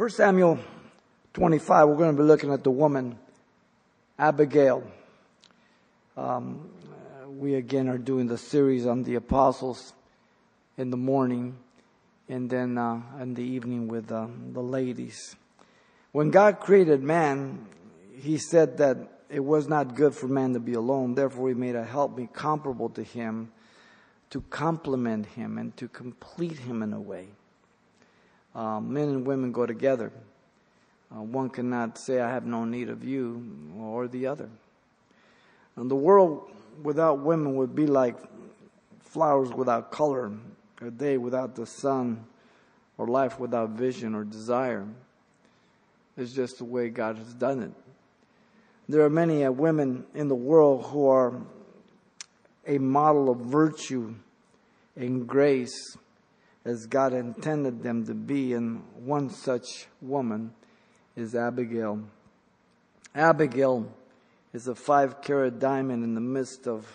1 Samuel 25, we're going to be looking at the woman, Abigail. Um, we again are doing the series on the apostles in the morning and then uh, in the evening with uh, the ladies. When God created man, he said that it was not good for man to be alone. Therefore, he made a helpmeet comparable to him to complement him and to complete him in a way. Uh, men and women go together. Uh, one cannot say, I have no need of you, or the other. And the world without women would be like flowers without color, a day without the sun, or life without vision or desire. It's just the way God has done it. There are many uh, women in the world who are a model of virtue and grace as God intended them to be, and one such woman is Abigail. Abigail is a five carat diamond in the midst of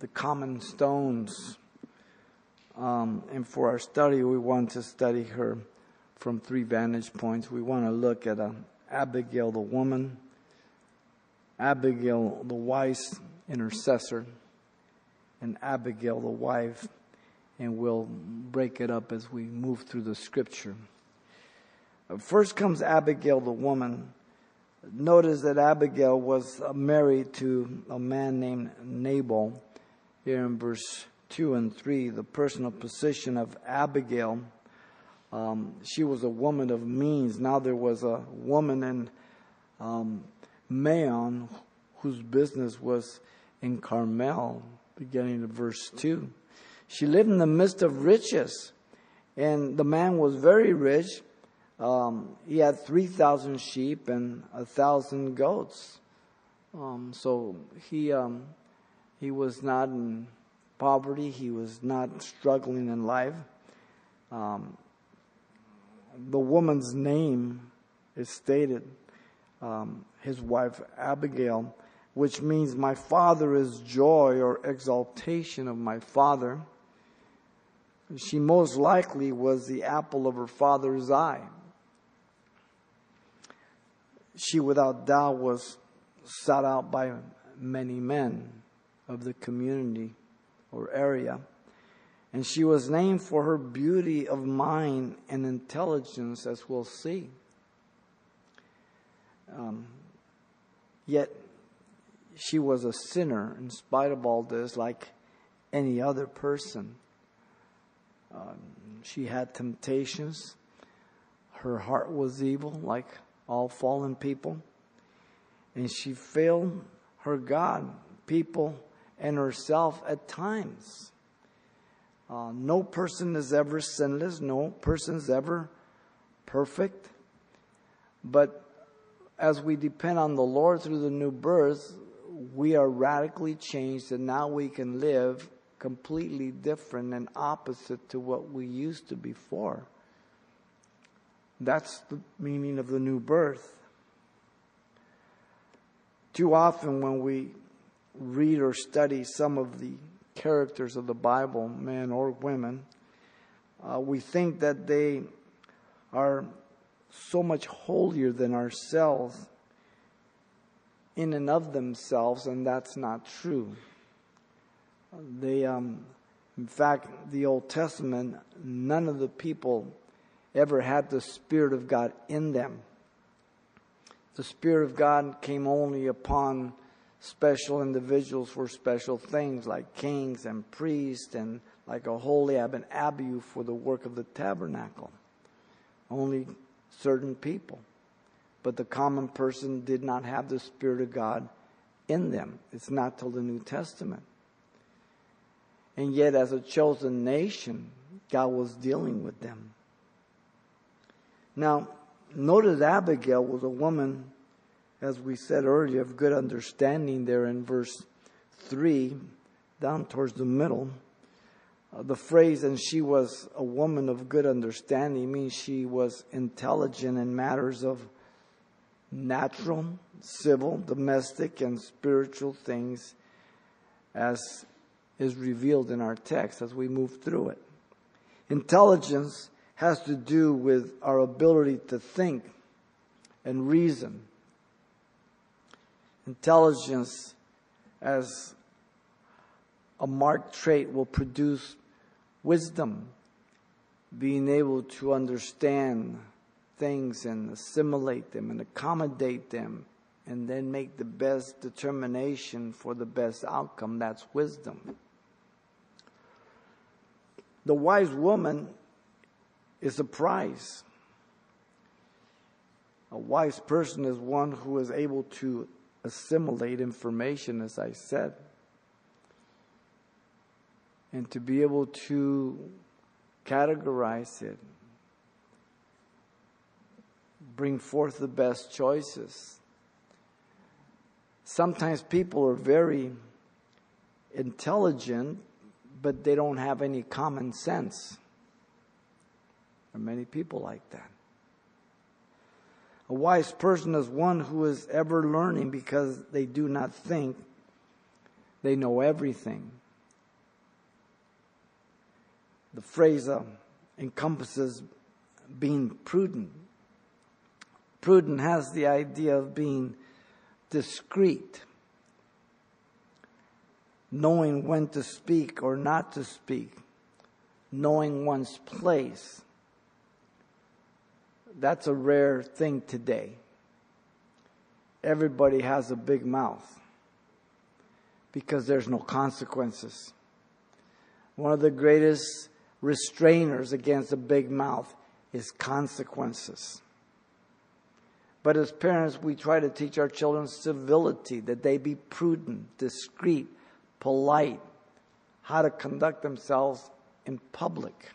the common stones. Um, and for our study, we want to study her from three vantage points. We want to look at uh, Abigail, the woman, Abigail, the wise intercessor, and Abigail, the wife, and we'll break it up as we move through the scripture. First comes Abigail, the woman. Notice that Abigail was married to a man named Nabal. Here in verse 2 and 3, the personal position of Abigail. Um, she was a woman of means. Now there was a woman in um, Maon whose business was in Carmel, beginning of verse 2. She lived in the midst of riches, and the man was very rich um, he had 3,000 sheep and a thousand goats. Um, so he, um, he was not in poverty. He was not struggling in life. Um, the woman's name is stated, um, his wife Abigail, which means my father is joy or exaltation of my father. She most likely was the apple of her father's eye she without doubt was sought out by many men of the community or area. And she was named for her beauty of mind and intelligence, as we'll see. Um, yet, she was a sinner in spite of all this, like any other person. Um, she had temptations. Her heart was evil, like all fallen people. And she failed her God, people, and herself at times. Uh, no person is ever sinless, no person is ever perfect. But as we depend on the Lord through the new birth, we are radically changed, and now we can live completely different and opposite to what we used to before. That's the meaning of the new birth. Too often, when we read or study some of the characters of the Bible, men or women, uh, we think that they are so much holier than ourselves in and of themselves, and that's not true. They, um, in fact, the Old Testament, none of the people ever had the Spirit of God in them. The Spirit of God came only upon special individuals for special things, like kings and priests, and like Aholiab and Abihu for the work of the tabernacle. Only certain people. But the common person did not have the Spirit of God in them. It's not till the New Testament. And yet, as a chosen nation, God was dealing with them. Now, notice Abigail was a woman, as we said earlier, of good understanding there in verse 3, down towards the middle. Uh, the phrase, and she was a woman of good understanding, means she was intelligent in matters of natural, civil, domestic, and spiritual things, as is revealed in our text as we move through it. Intelligence has to do with our ability to think and reason. Intelligence as a marked trait will produce wisdom, being able to understand things and assimilate them and accommodate them and then make the best determination for the best outcome. That's wisdom. The wise woman is a prize. A wise person is one who is able to assimilate information, as I said, and to be able to categorize it, bring forth the best choices. Sometimes people are very intelligent, but they don't have any common sense. There are many people like that. A wise person is one who is ever learning because they do not think they know everything. The phrase uh, encompasses being prudent. Prudent has the idea of being discreet, knowing when to speak or not to speak, knowing one's place. That's a rare thing today. Everybody has a big mouth because there's no consequences. One of the greatest restrainers against a big mouth is consequences. But as parents, we try to teach our children civility, that they be prudent, discreet, polite, how to conduct themselves in public.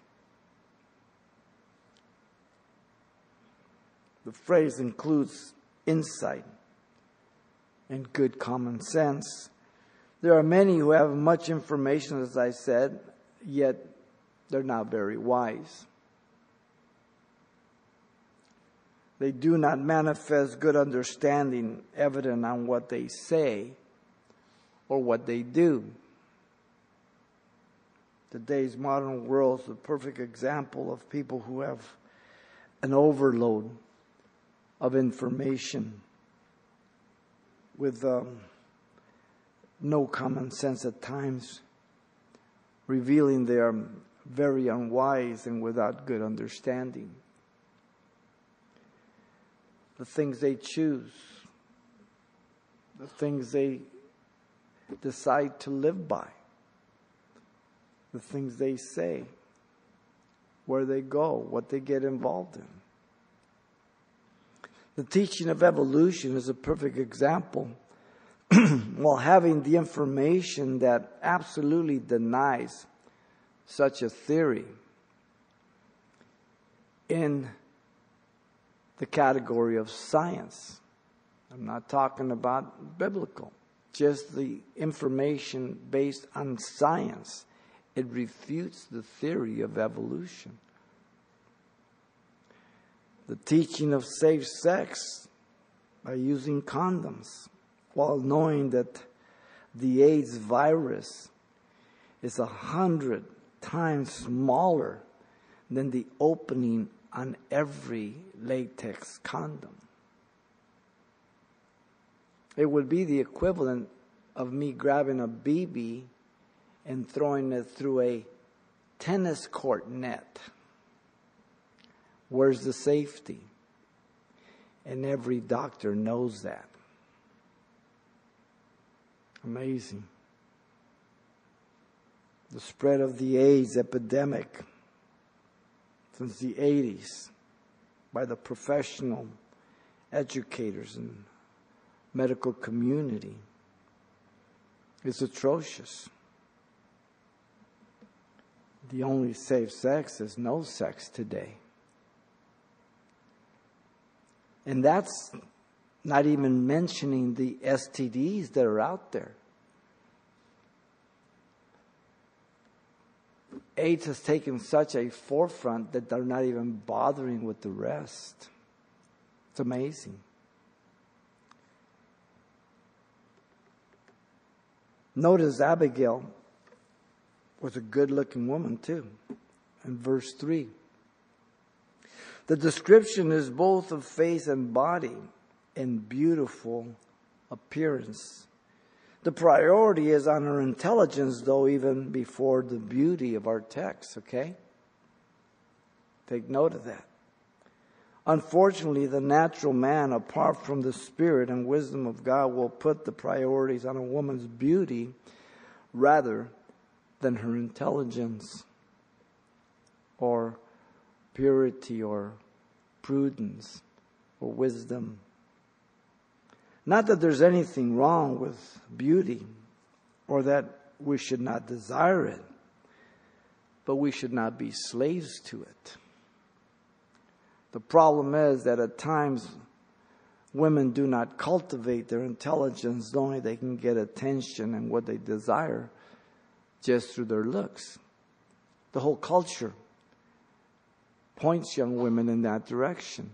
The phrase includes insight and good common sense. There are many who have much information, as I said, yet they're not very wise. They do not manifest good understanding evident on what they say or what they do. Today's modern world is a perfect example of people who have an overload of information with um, no common sense at times, revealing they are very unwise and without good understanding the things they choose, the things they decide to live by, the things they say, where they go, what they get involved in. The teaching of evolution is a perfect example. While having the information that absolutely denies such a theory in the category of science. I'm not talking about biblical, just the information based on science. It refutes the theory of evolution. The teaching of safe sex by using condoms while knowing that the AIDS virus is a hundred times smaller than the opening on every latex condom. It would be the equivalent of me grabbing a BB and throwing it through a tennis court net. Where's the safety? And every doctor knows that. Amazing. The spread of the AIDS epidemic since the 80s by the professional educators and medical community is atrocious. The only safe sex is no sex today. And that's not even mentioning the STDs that are out there. AIDS has taken such a forefront that they're not even bothering with the rest. It's amazing. Notice Abigail was a good looking woman too. In verse 3, The description is both of face and body and beautiful appearance. The priority is on her intelligence, though, even before the beauty of our text, okay? Take note of that. Unfortunately, the natural man, apart from the spirit and wisdom of God, will put the priorities on a woman's beauty rather than her intelligence or purity or prudence or wisdom. Not that there's anything wrong with beauty or that we should not desire it, but we should not be slaves to it. The problem is that at times women do not cultivate their intelligence, only they can get attention and what they desire just through their looks. The whole culture points young women in that direction.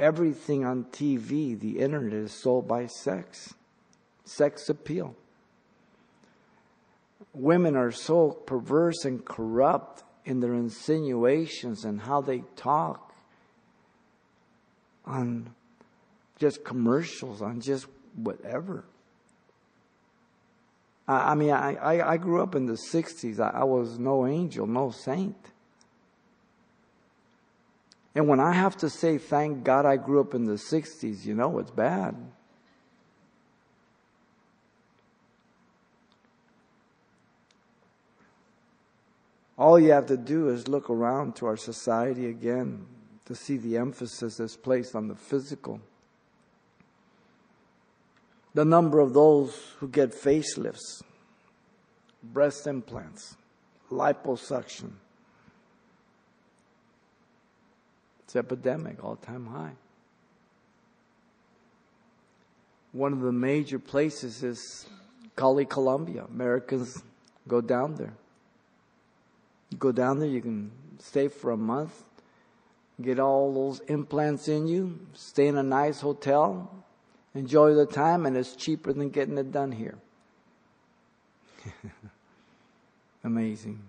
Everything on TV, the internet is sold by sex, sex appeal. Women are so perverse and corrupt in their insinuations and how they talk on just commercials, on just whatever. I, I mean, I, I, I, grew up in the 60s. I, I was no angel, no saint. And when I have to say, thank God I grew up in the 60s, you know it's bad. All you have to do is look around to our society again to see the emphasis that's placed on the physical. The number of those who get facelifts, breast implants, liposuction. It's epidemic, all time high. One of the major places is Cali, Colombia. Americans go down there. You go down there, you can stay for a month, get all those implants in you, stay in a nice hotel, enjoy the time, and it's cheaper than getting it done here. Amazing.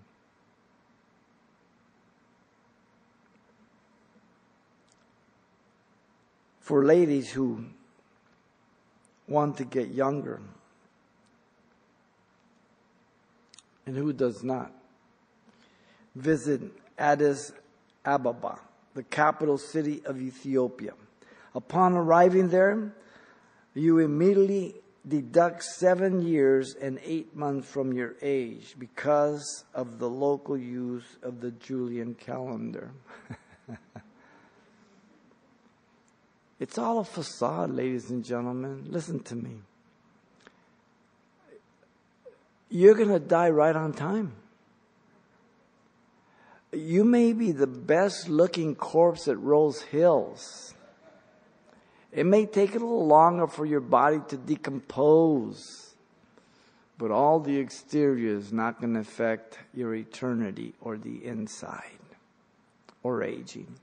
For ladies who want to get younger, and who does not, visit Addis Ababa, the capital city of Ethiopia. Upon arriving there, you immediately deduct seven years and eight months from your age because of the local use of the Julian calendar. it's all a facade, ladies and gentlemen. Listen to me. You're going to die right on time you may be the best looking corpse at Rose Hills. It may take a little longer for your body to decompose, but all the exterior is not going to affect your eternity or the inside or aging.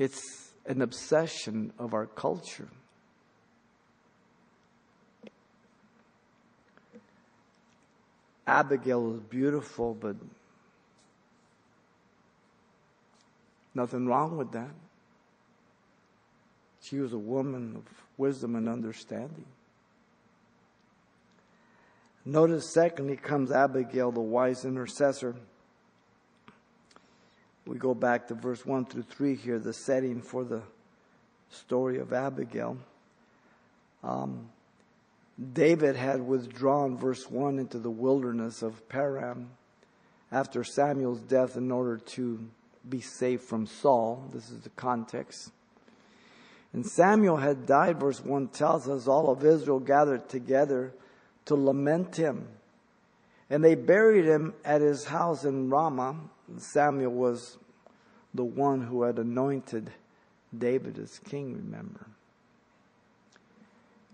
It's an obsession of our culture. Abigail was beautiful, but nothing wrong with that. She was a woman of wisdom and understanding. Notice, secondly, comes Abigail, the wise intercessor. We go back to verse 1 through 3 here, the setting for the story of Abigail. Um, David had withdrawn, verse 1, into the wilderness of Paran after Samuel's death in order to be safe from Saul. This is the context. And Samuel had died, verse 1 tells us, all of Israel gathered together to lament him. And they buried him at his house in Ramah. Samuel was the one who had anointed David as king, remember.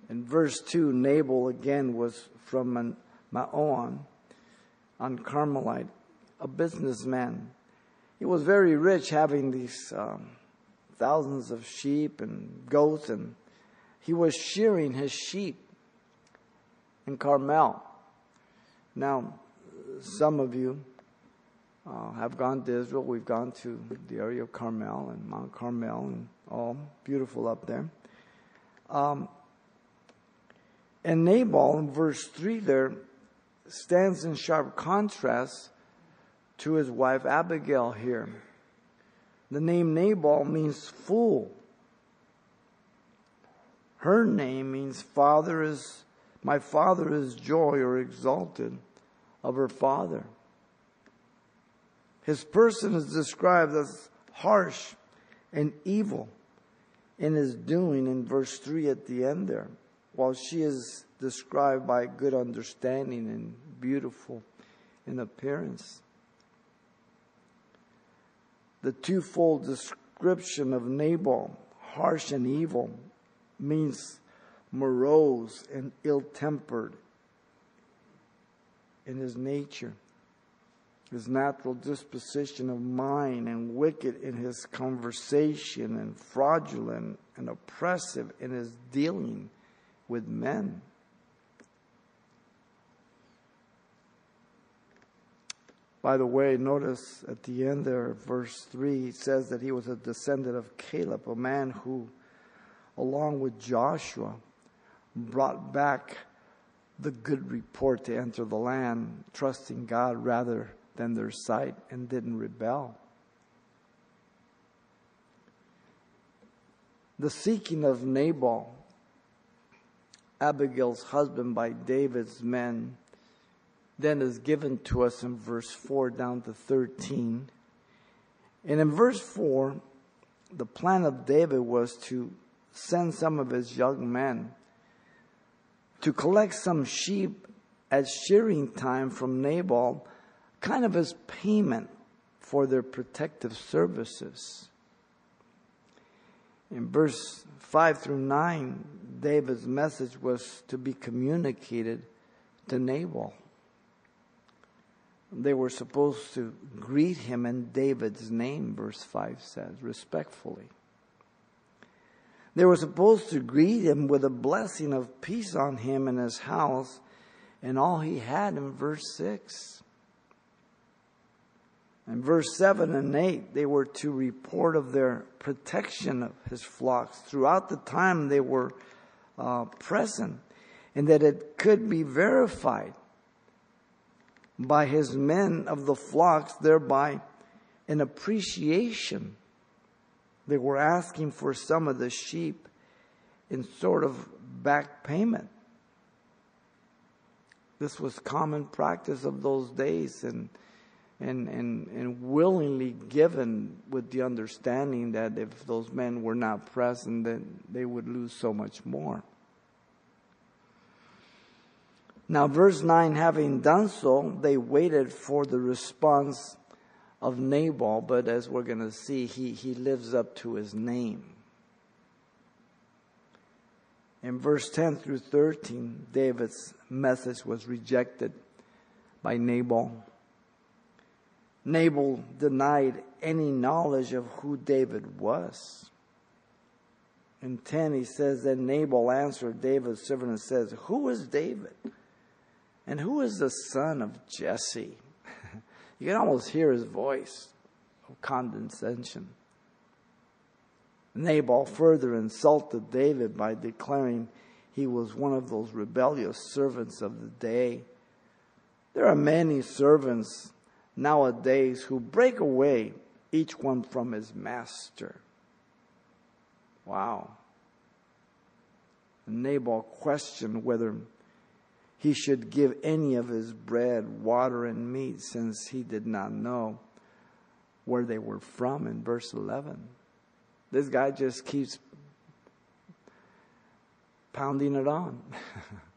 In verse 2, Nabal again was from Maon on Carmelite, a businessman. He was very rich, having these um, thousands of sheep and goats, and he was shearing his sheep in Carmel. Now, some of you uh, have gone to Israel. We've gone to the area of Carmel and Mount Carmel and all beautiful up there. Um, and Nabal in verse 3 there stands in sharp contrast to his wife Abigail here. The name Nabal means fool. Her name means father is, my father is joy or exalted of her father. His person is described as harsh and evil in his doing in verse 3 at the end there, while she is described by good understanding and beautiful in appearance. The twofold description of Nabal, harsh and evil, means morose and ill tempered in his nature, his natural disposition of mind, and wicked in his conversation, and fraudulent and oppressive in his dealing with men. By the way, notice at the end there, verse 3, it says that he was a descendant of Caleb, a man who, along with Joshua, brought back the good report to enter the land, trusting God rather than their sight, and didn't rebel. The seeking of Nabal, Abigail's husband, by David's men then is given to us in verse 4 down to 13. And in verse 4, the plan of David was to send some of his young men to collect some sheep at shearing time from Nabal, kind of as payment for their protective services. In verse 5 through 9, David's message was to be communicated to Nabal they were supposed to greet him in David's name, verse 5 says, respectfully. They were supposed to greet him with a blessing of peace on him and his house and all he had in verse 6. In verse 7 and 8, they were to report of their protection of his flocks throughout the time they were uh, present, and that it could be verified by his men of the flocks, thereby an appreciation. They were asking for some of the sheep in sort of back payment. This was common practice of those days and, and, and, and willingly given with the understanding that if those men were not present, then they would lose so much more. Now, verse 9, having done so, they waited for the response of Nabal, but as we're going to see, he, he lives up to his name. In verse 10 through 13, David's message was rejected by Nabal. Nabal denied any knowledge of who David was. In 10, he says that Nabal answered David's servant and says, Who is David? And who is the son of Jesse? you can almost hear his voice of condescension. Nabal further insulted David by declaring he was one of those rebellious servants of the day. There are many servants nowadays who break away, each one from his master. Wow. Nabal questioned whether he should give any of his bread, water, and meat, since he did not know where they were from in verse 11. This guy just keeps pounding it on.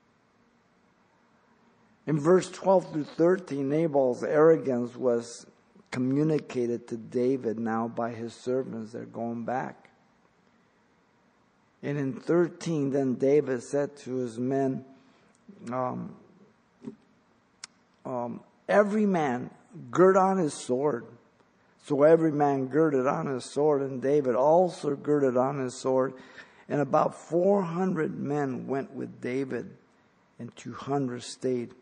in verse 12 through 13, Nabal's arrogance was communicated to David now by his servants. They're going back. And in 13, then David said to his men, um, um, every man gird on his sword. So every man girded on his sword, and David also girded on his sword. And about 400 men went with David, and 200 stayed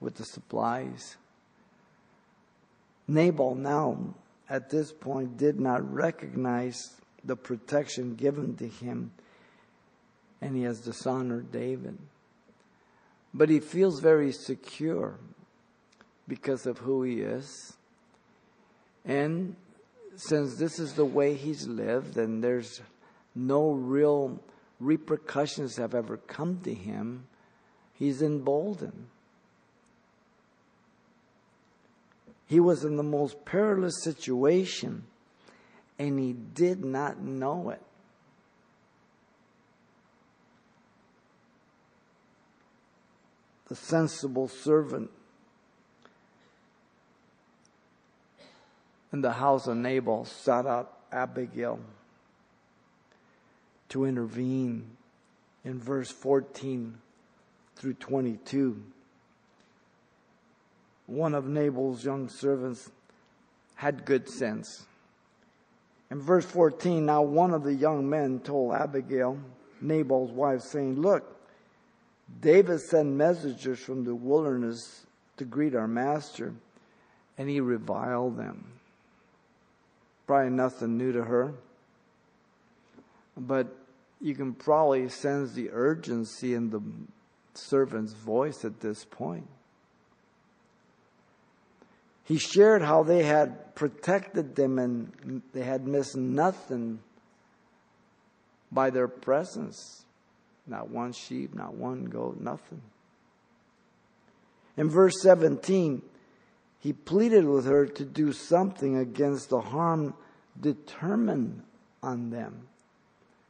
with the supplies. Nabal now, at this point, did not recognize the protection given to him, and he has dishonored David. But he feels very secure because of who he is. And since this is the way he's lived and there's no real repercussions have ever come to him, he's emboldened. He was in the most perilous situation and he did not know it. The sensible servant in the house of Nabal sought out Abigail to intervene in verse 14 through 22. One of Nabal's young servants had good sense. In verse 14, now one of the young men told Abigail, Nabal's wife, saying, Look, David sent messengers from the wilderness to greet our master, and he reviled them. Probably nothing new to her. But you can probably sense the urgency in the servant's voice at this point. He shared how they had protected them and they had missed nothing by their presence. Not one sheep, not one goat, nothing. In verse 17, he pleaded with her to do something against the harm determined on them.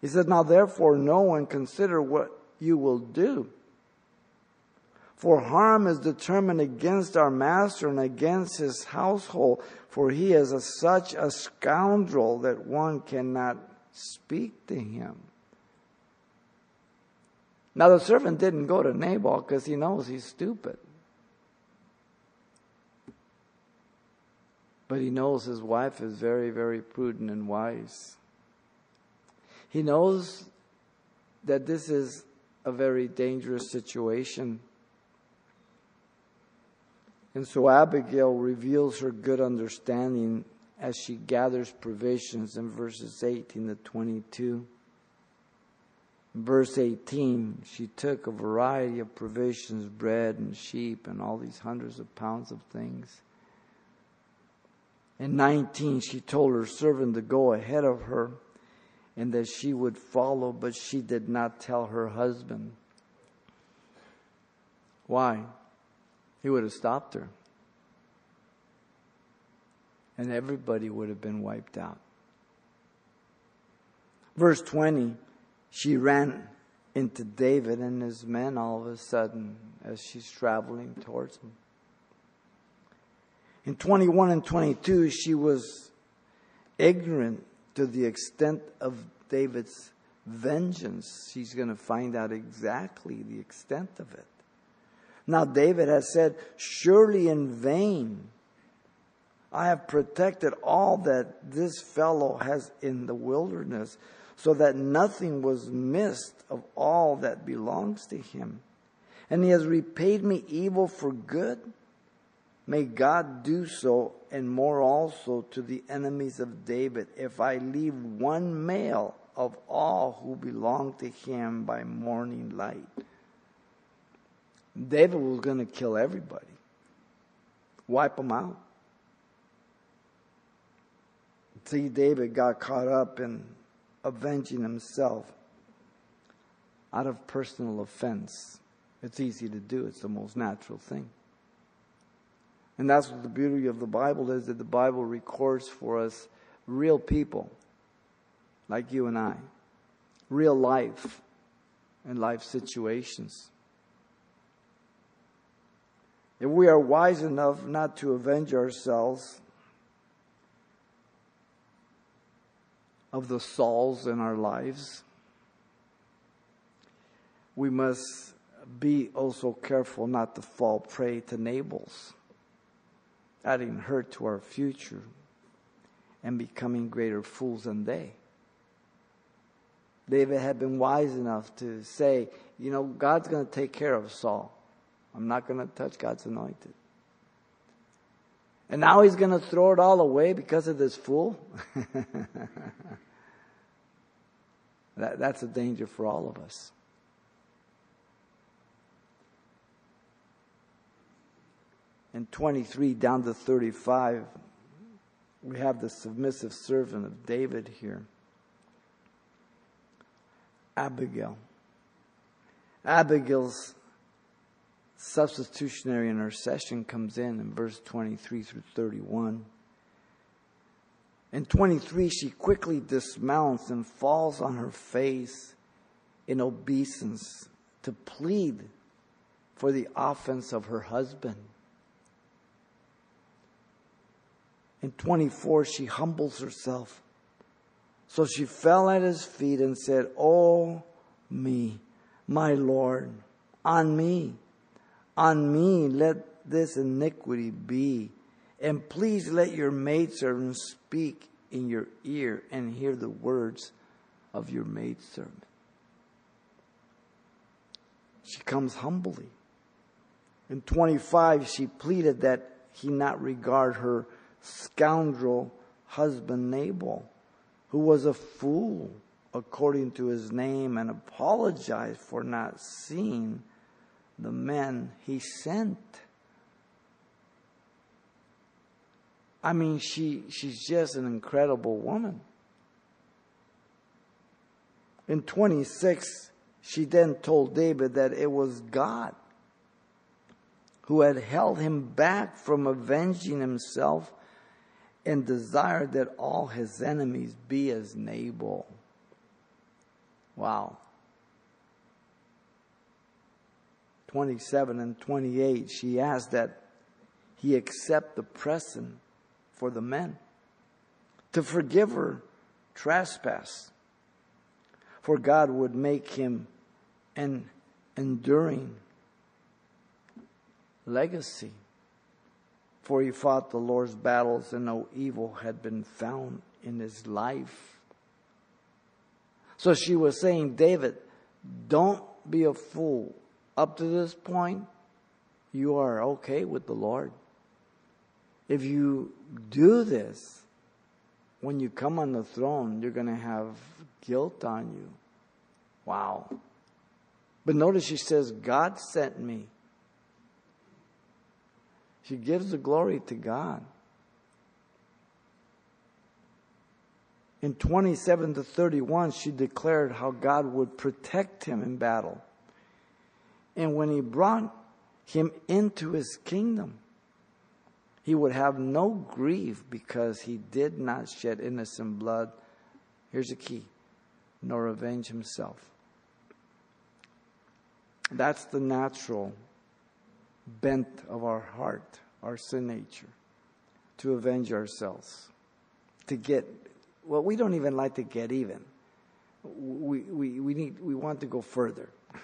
He said, Now therefore know and consider what you will do. For harm is determined against our master and against his household, for he is a, such a scoundrel that one cannot speak to him. Now the servant didn't go to Nabal because he knows he's stupid. But he knows his wife is very, very prudent and wise. He knows that this is a very dangerous situation. And so Abigail reveals her good understanding as she gathers provisions in verses 18 to 22. verse 18, she took a variety of provisions, bread and sheep, and all these hundreds of pounds of things. In 19, she told her servant to go ahead of her and that she would follow, but she did not tell her husband. Why? He would have stopped her. And everybody would have been wiped out. Verse 20, she ran into David and his men all of a sudden as she's traveling towards him. In 21 and 22, she was ignorant to the extent of David's vengeance. She's going to find out exactly the extent of it. Now, David has said, Surely in vain I have protected all that this fellow has in the wilderness, so that nothing was missed of all that belongs to him. And he has repaid me evil for good. May God do so and more also to the enemies of David if I leave one male of all who belong to him by morning light. David was going to kill everybody, wipe them out. See, David got caught up in avenging himself out of personal offense. It's easy to do, it's the most natural thing. And that's what the beauty of the Bible is that the Bible records for us real people like you and I, real life and life situations. If we are wise enough not to avenge ourselves of the Sauls in our lives, we must be also careful not to fall prey to Nabals adding hurt to our future and becoming greater fools than they. David had been wise enough to say, you know, God's going to take care of Saul. I'm not going to touch God's anointed. And now he's going to throw it all away because of this fool? that, that's a danger for all of us. And 23 down to 35, we have the submissive servant of David here Abigail. Abigail's substitutionary intercession comes in in verse 23 through 31. In 23, she quickly dismounts and falls on her face in obeisance to plead for the offense of her husband. In 24, she humbles herself. So she fell at his feet and said, Oh, me, my Lord, on me, on me let this iniquity be. And please let your maidservant speak in your ear and hear the words of your maidservant. She comes humbly. In 25, she pleaded that he not regard her scoundrel husband Nabal, who was a fool according to his name, and apologized for not seeing the men he sent. I mean, she, she's just an incredible woman. In 26, she then told David that it was God who had held him back from avenging himself and desired that all his enemies be as Nabal. Wow. 27 and 28, she asked that he accept the present for the men, to forgive her trespass, for God would make him an enduring legacy. For he fought the Lord's battles, and no evil had been found in his life. So she was saying, David, don't be a fool. Up to this point, you are okay with the Lord. If you do this, when you come on the throne, you're going to have guilt on you. Wow. But notice she says, God sent me. She gives the glory to God. In 27 to 31, she declared how God would protect him in battle. And when he brought him into his kingdom, he would have no grief because he did not shed innocent blood. Here's the key nor avenge himself. That's the natural bent of our heart, our sin nature, to avenge ourselves, to get, well, we don't even like to get even. We, we, we, need, we want to go further.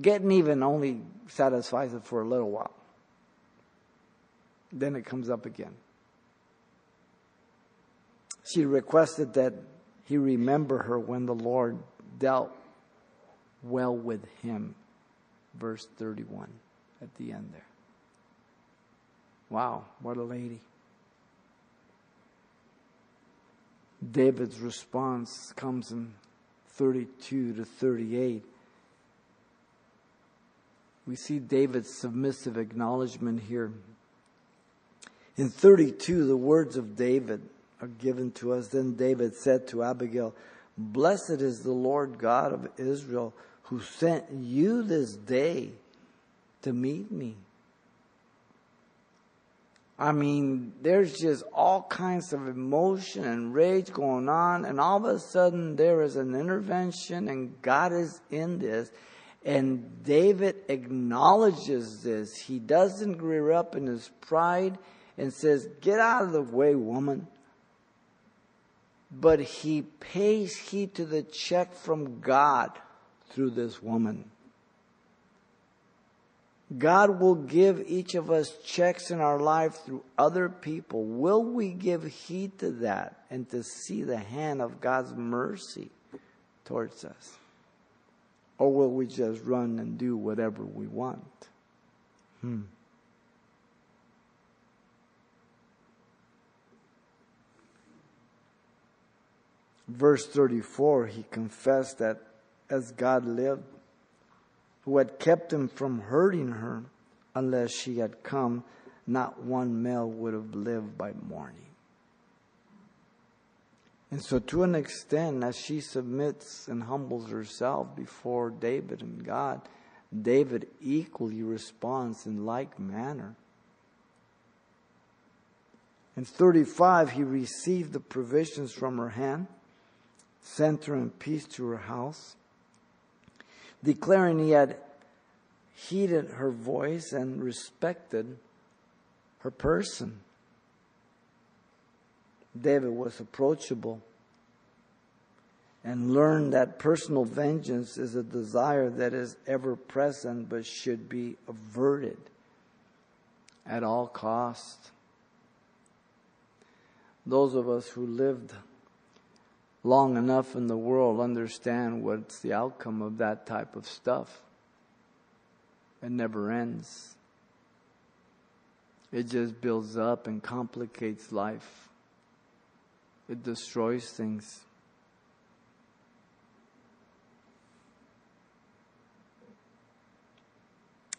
Getting even only satisfies it for a little while. Then it comes up again. She requested that he remember her when the Lord dealt well with him. Verse 31 at the end there. Wow, what a lady. David's response comes in 32 to 38. We see David's submissive acknowledgement here. In 32, the words of David are given to us. Then David said to Abigail, Blessed is the Lord God of Israel who sent you this day to meet me. I mean, there's just all kinds of emotion and rage going on, and all of a sudden there is an intervention, and God is in this. And David acknowledges this. He doesn't rear up in his pride and says, Get out of the way, woman. But he pays heed to the check from God through this woman. God will give each of us checks in our life through other people. Will we give heed to that and to see the hand of God's mercy towards us? Or will we just run and do whatever we want? Hmm. Verse 34, he confessed that as God lived, who had kept him from hurting her, unless she had come, not one male would have lived by morning. And so, to an extent, as she submits and humbles herself before David and God, David equally responds in like manner. In 35, he received the provisions from her hand, sent her in peace to her house, declaring he had heeded her voice and respected her person. David was approachable and learned that personal vengeance is a desire that is ever present but should be averted at all cost. Those of us who lived long enough in the world understand what's the outcome of that type of stuff. It never ends. It just builds up and complicates life. It destroys things.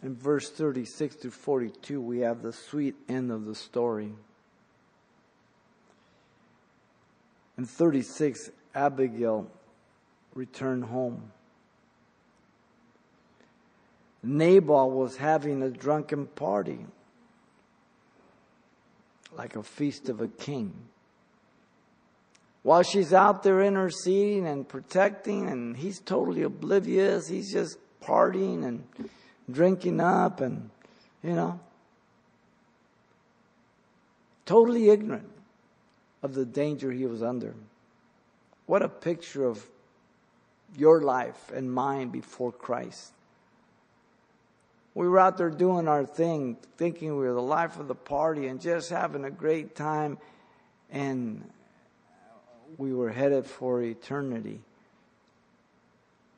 In verse 36 to 42, we have the sweet end of the story. In 36, Abigail returned home. Nabal was having a drunken party, like a feast of a king. While she's out there interceding and protecting, and he's totally oblivious, he's just partying and drinking up, and, you know, totally ignorant of the danger he was under. What a picture of your life and mine before Christ. We were out there doing our thing, thinking we were the life of the party and just having a great time, and we were headed for eternity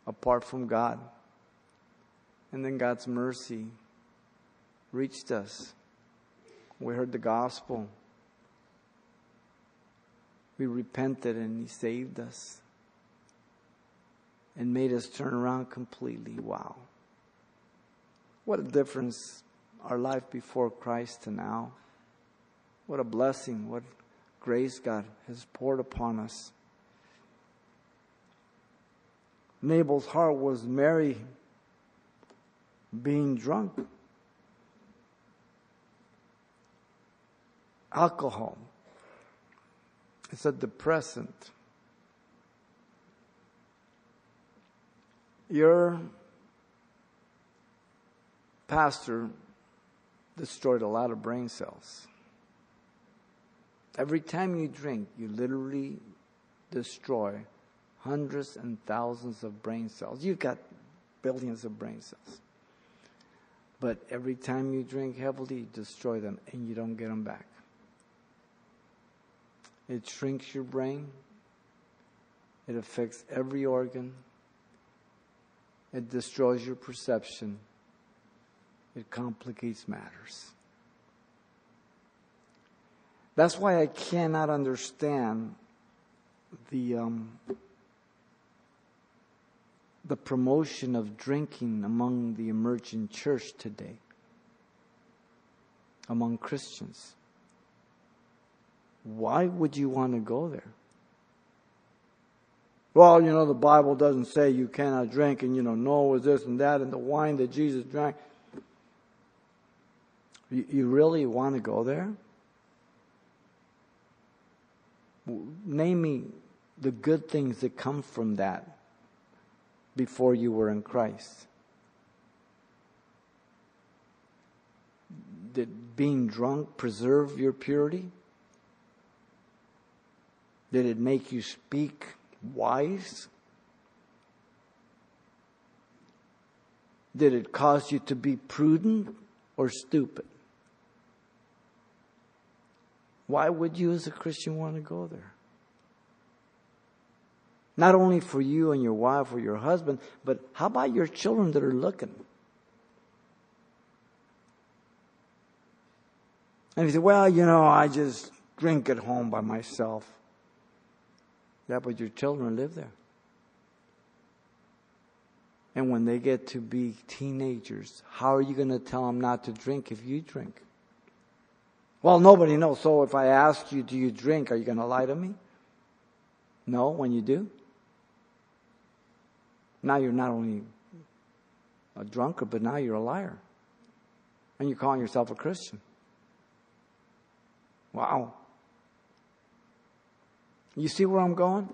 apart from God. And then God's mercy reached us. We heard the gospel. We repented and He saved us and made us turn around completely. Wow. What a difference our life before Christ to now. What a blessing, what grace God has poured upon us. Nabal's heart was merry being drunk. Alcohol. It's a depressant. Your pastor destroyed a lot of brain cells. Every time you drink, you literally destroy hundreds and thousands of brain cells. You've got billions of brain cells. But every time you drink heavily, you destroy them and you don't get them back. It shrinks your brain. It affects every organ. It destroys your perception. It complicates matters. That's why I cannot understand the um, the promotion of drinking among the emerging church today, among Christians. Why would you want to go there? Well, you know, the Bible doesn't say you cannot drink, and, you know, Noah was this and that, and the wine that Jesus drank. You, you really want to go there? Name me the good things that come from that before you were in Christ. Did being drunk preserve your purity? Did it make you speak wise? Did it cause you to be prudent or stupid? Why would you, as a Christian, want to go there? Not only for you and your wife or your husband, but how about your children that are looking? And you say, well, you know, I just drink at home by myself. Yeah, but your children live there. And when they get to be teenagers, how are you going to tell them not to drink if you drink? Well, nobody knows. So if I ask you, do you drink, are you going to lie to me? No, when you do? Now you're not only a drunkard, but now you're a liar. And you're calling yourself a Christian. Wow. You see where I'm going?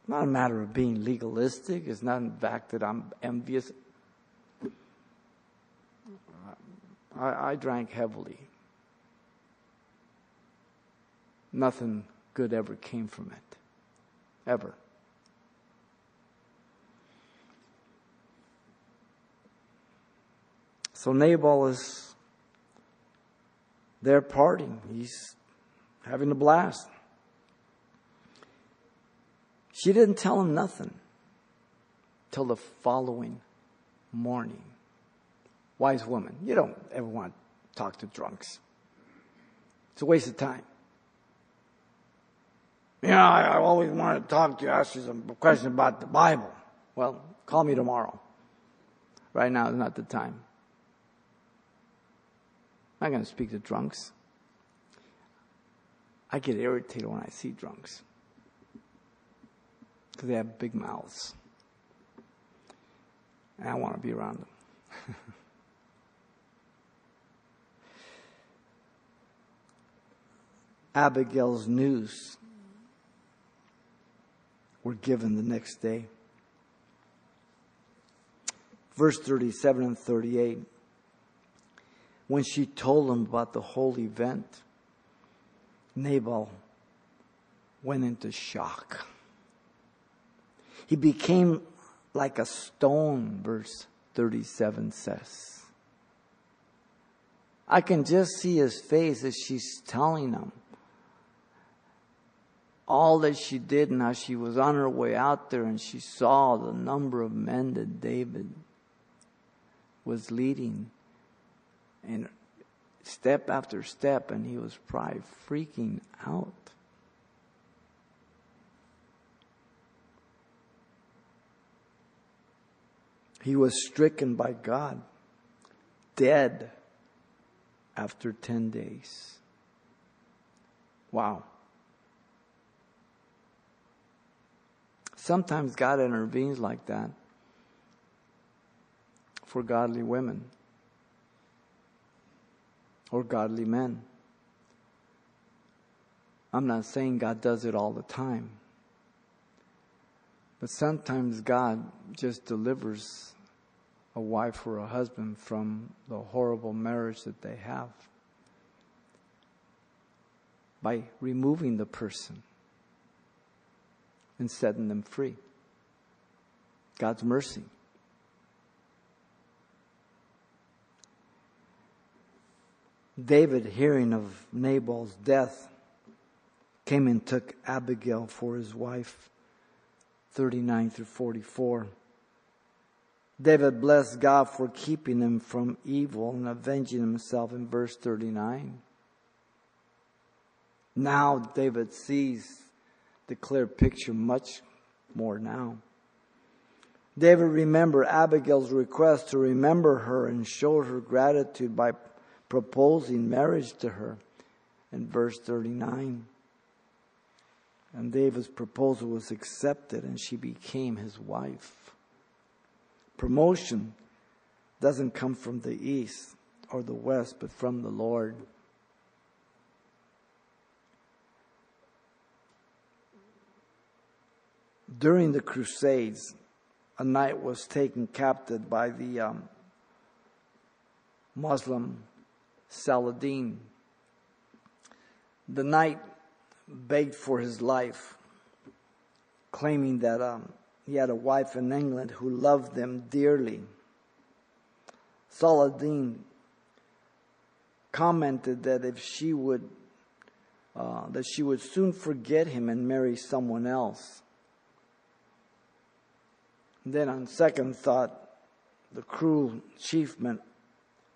It's Not a matter of being legalistic. It's not in fact that I'm envious. I, I drank heavily. Nothing good ever came from it. Ever. So Nabal is there partying. He's having a blast. She didn't tell him nothing till the following morning. Wise woman, you don't ever want to talk to drunks. It's a waste of time. You know, I, I always wanted to talk to you, ask you some questions about the Bible. Well, call me tomorrow. Right now is not the time. I'm not going to speak to drunks. I get irritated when I see drunks because they have big mouths. And I want to be around them. Abigail's news were given the next day. Verse 37 and 38 when she told him about the whole event, Nabal went into shock. He became like a stone, verse 37 says. I can just see his face as she's telling him all that she did and how she was on her way out there and she saw the number of men that David was leading and step after step, and he was probably freaking out. He was stricken by God, dead after 10 days. Wow. Sometimes God intervenes like that for godly women or godly men. I'm not saying God does it all the time. But sometimes God just delivers a wife or a husband from the horrible marriage that they have by removing the person and setting them free. God's mercy. David, hearing of Nabal's death, came and took Abigail for his wife. 39 through 44. David blessed God for keeping him from evil and avenging himself in verse 39. Now David sees the clear picture much more now. David remembered Abigail's request to remember her and showed her gratitude by proposing marriage to her in verse 39. And David's proposal was accepted and she became his wife. Promotion doesn't come from the east or the west, but from the Lord. During the Crusades, a knight was taken captive by the um, Muslim Saladin. The knight begged for his life, claiming that um, he had a wife in England who loved them dearly. Saladin commented that if she would, uh, that she would soon forget him and marry someone else. Then, on second thought, the cruel chiefman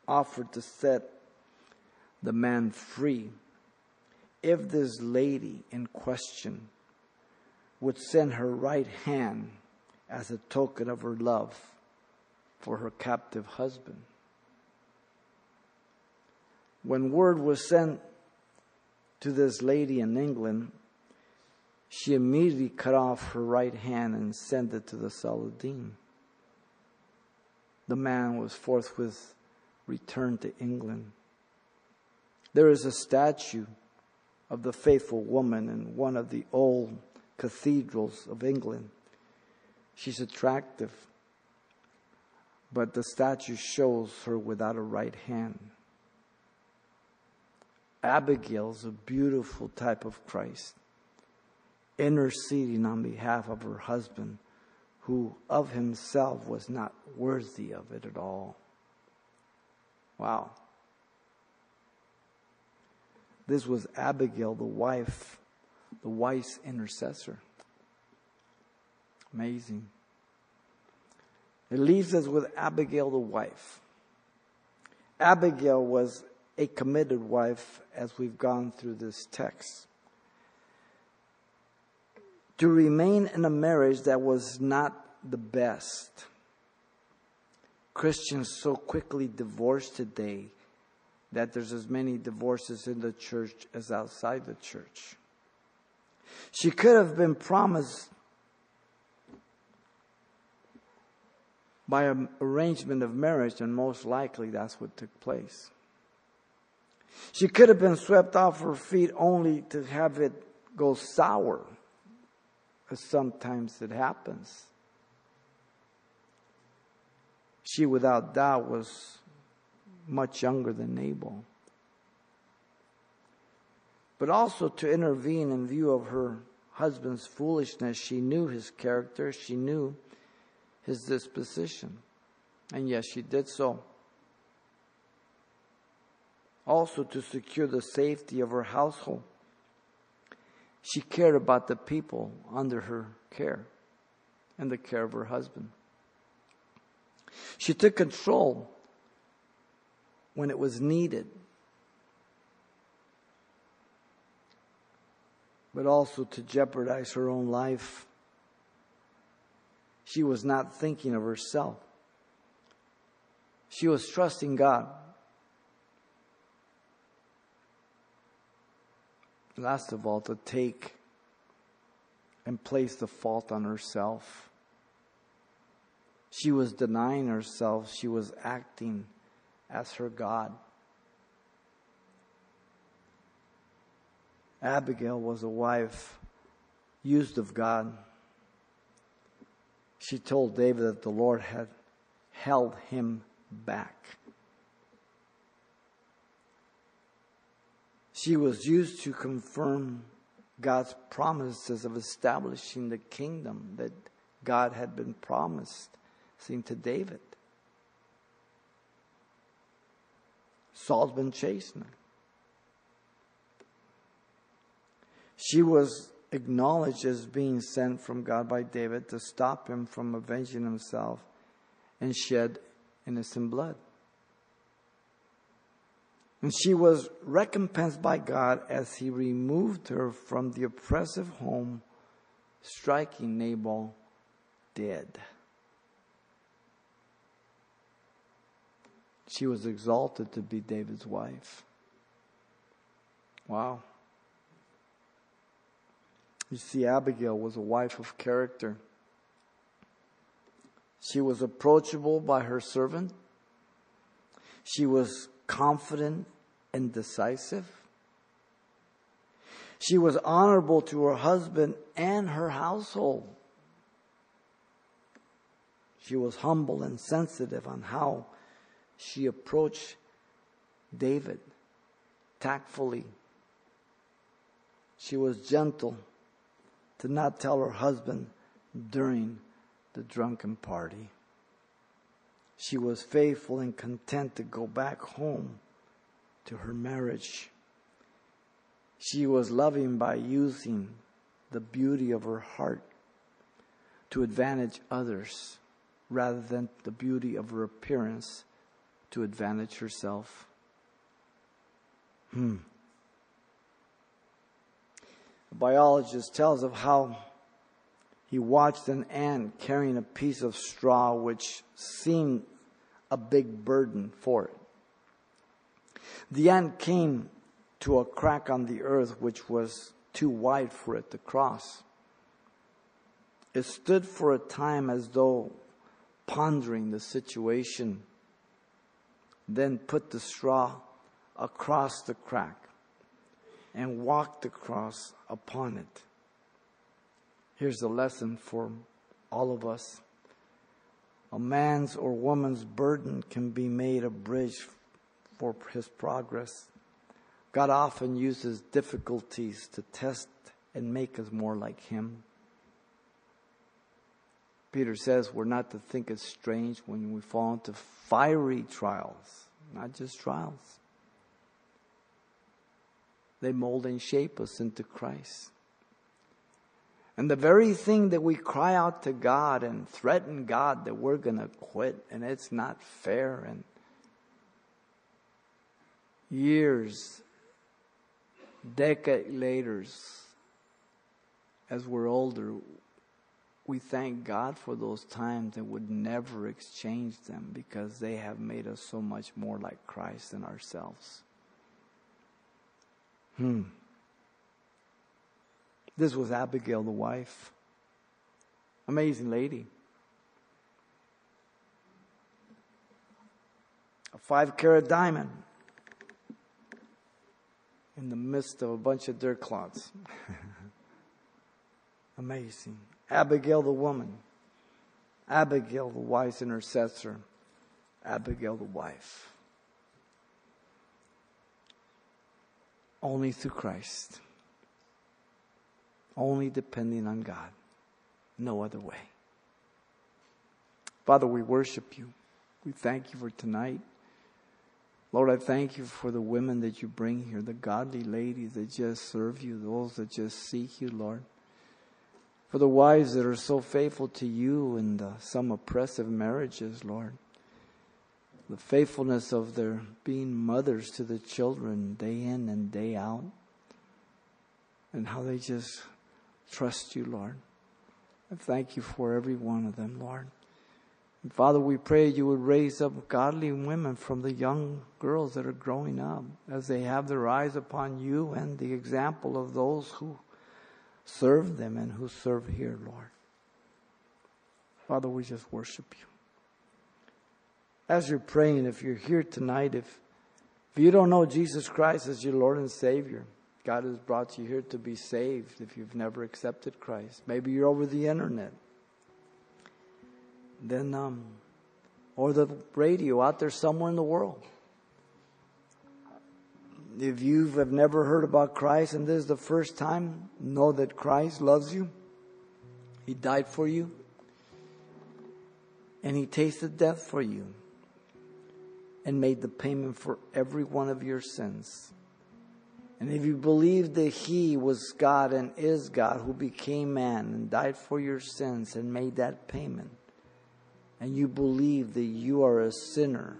offered to set the man free if this lady in question would send her right hand as a token of her love for her captive husband. When word was sent to this lady in England, she immediately cut off her right hand and sent it to the Saladin. The man was forthwith returned to England. There is a statue of the faithful woman in one of the old cathedrals of England. She's attractive, but the statue shows her without a right hand. Abigail's a beautiful type of Christ, interceding on behalf of her husband, who of himself was not worthy of it at all. Wow. This was Abigail, the wife, the wife's intercessor. Amazing. It leaves us with Abigail, the wife. Abigail was a committed wife as we've gone through this text. To remain in a marriage that was not the best. Christians so quickly divorce today that there's as many divorces in the church as outside the church. She could have been promised by an arrangement of marriage, and most likely that's what took place. She could have been swept off her feet only to have it go sour, sometimes it happens. She, without doubt, was much younger than Nabal. But also to intervene in view of her husband's foolishness, she knew his character, she knew his disposition. And yes, she did so also to secure the safety of her household. She cared about the people under her care and the care of her husband. She took control when it was needed, but also to jeopardize her own life. She was not thinking of herself. She was trusting God. Last of all, to take and place the fault on herself. She was denying herself, she was acting as her God. Abigail was a wife used of God. She told David that the Lord had held him back. She was used to confirm God's promises of establishing the kingdom that God had been promised, seen to David. Saul's been chasing her. She was acknowledged as being sent from God by David to stop him from avenging himself and shed innocent blood. And she was recompensed by God as he removed her from the oppressive home, striking Nabal dead. She was exalted to be David's wife. Wow. You see, Abigail was a wife of character. She was approachable by her servant. She was confident and decisive. She was honorable to her husband and her household. She was humble and sensitive on how she approached David tactfully. She was gentle to not tell her husband during the drunken party. She was faithful and content to go back home to her marriage. She was loving by using the beauty of her heart to advantage others rather than the beauty of her appearance to advantage herself. Hmm. A biologist tells of how he watched an ant carrying a piece of straw which seemed a big burden for it. The ant came to a crack on the earth which was too wide for it to cross. It stood for a time as though pondering the situation, then put the straw across the crack and walked across upon it. Here's the lesson for all of us. A man's or woman's burden can be made a bridge for his progress. God often uses difficulties to test and make us more like Him. Peter says we're not to think it's strange when we fall into fiery trials, not just trials. They mold and shape us into Christ. And the very thing that we cry out to God and threaten God that we're going to quit and it's not fair and years, decade later, as we're older, we thank God for those times and would never exchange them because they have made us so much more like Christ than ourselves. Hmm. This was Abigail, the wife. Amazing lady. A five carat diamond in the midst of a bunch of dirt clods. Amazing. Abigail, the woman. Abigail, the wise intercessor. Abigail, the wife. Only through Christ only depending on God. No other way. Father, we worship you. We thank you for tonight. Lord, I thank you for the women that you bring here, the godly ladies that just serve you, those that just seek you, Lord. For the wives that are so faithful to you in the, some oppressive marriages, Lord. The faithfulness of their being mothers to the children day in and day out. And how they just trust you, Lord. I thank you for every one of them, Lord. And Father, we pray you would raise up godly women from the young girls that are growing up as they have their eyes upon you and the example of those who serve them and who serve here, Lord. Father, we just worship you. As you're praying, if you're here tonight, if, if you don't know Jesus Christ as your Lord and Savior, God has brought you here to be saved if you've never accepted Christ. Maybe you're over the internet. Then, um, or the radio out there somewhere in the world. If you have never heard about Christ and this is the first time, know that Christ loves you. He died for you. And He tasted death for you and made the payment for every one of your sins. And if you believe that He was God and is God who became man and died for your sins and made that payment, and you believe that you are a sinner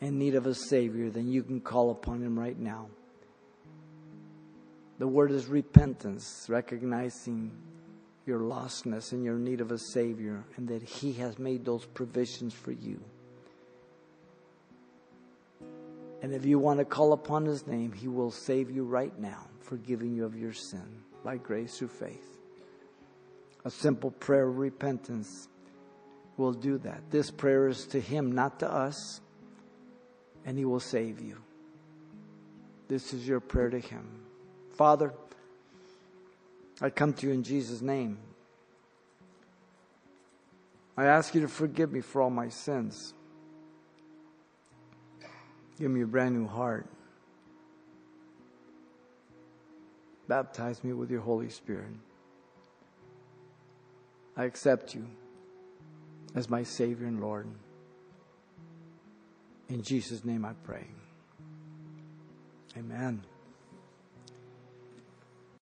in need of a Savior, then you can call upon Him right now. The word is repentance, recognizing your lostness and your need of a Savior, and that He has made those provisions for you. And if you want to call upon his name, he will save you right now, forgiving you of your sin by grace through faith. A simple prayer of repentance will do that. This prayer is to him, not to us, and he will save you. This is your prayer to him. Father, I come to you in Jesus' name. I ask you to forgive me for all my sins. Give me a brand new heart. Baptize me with your Holy Spirit. I accept you as my Savior and Lord. In Jesus' name I pray. Amen.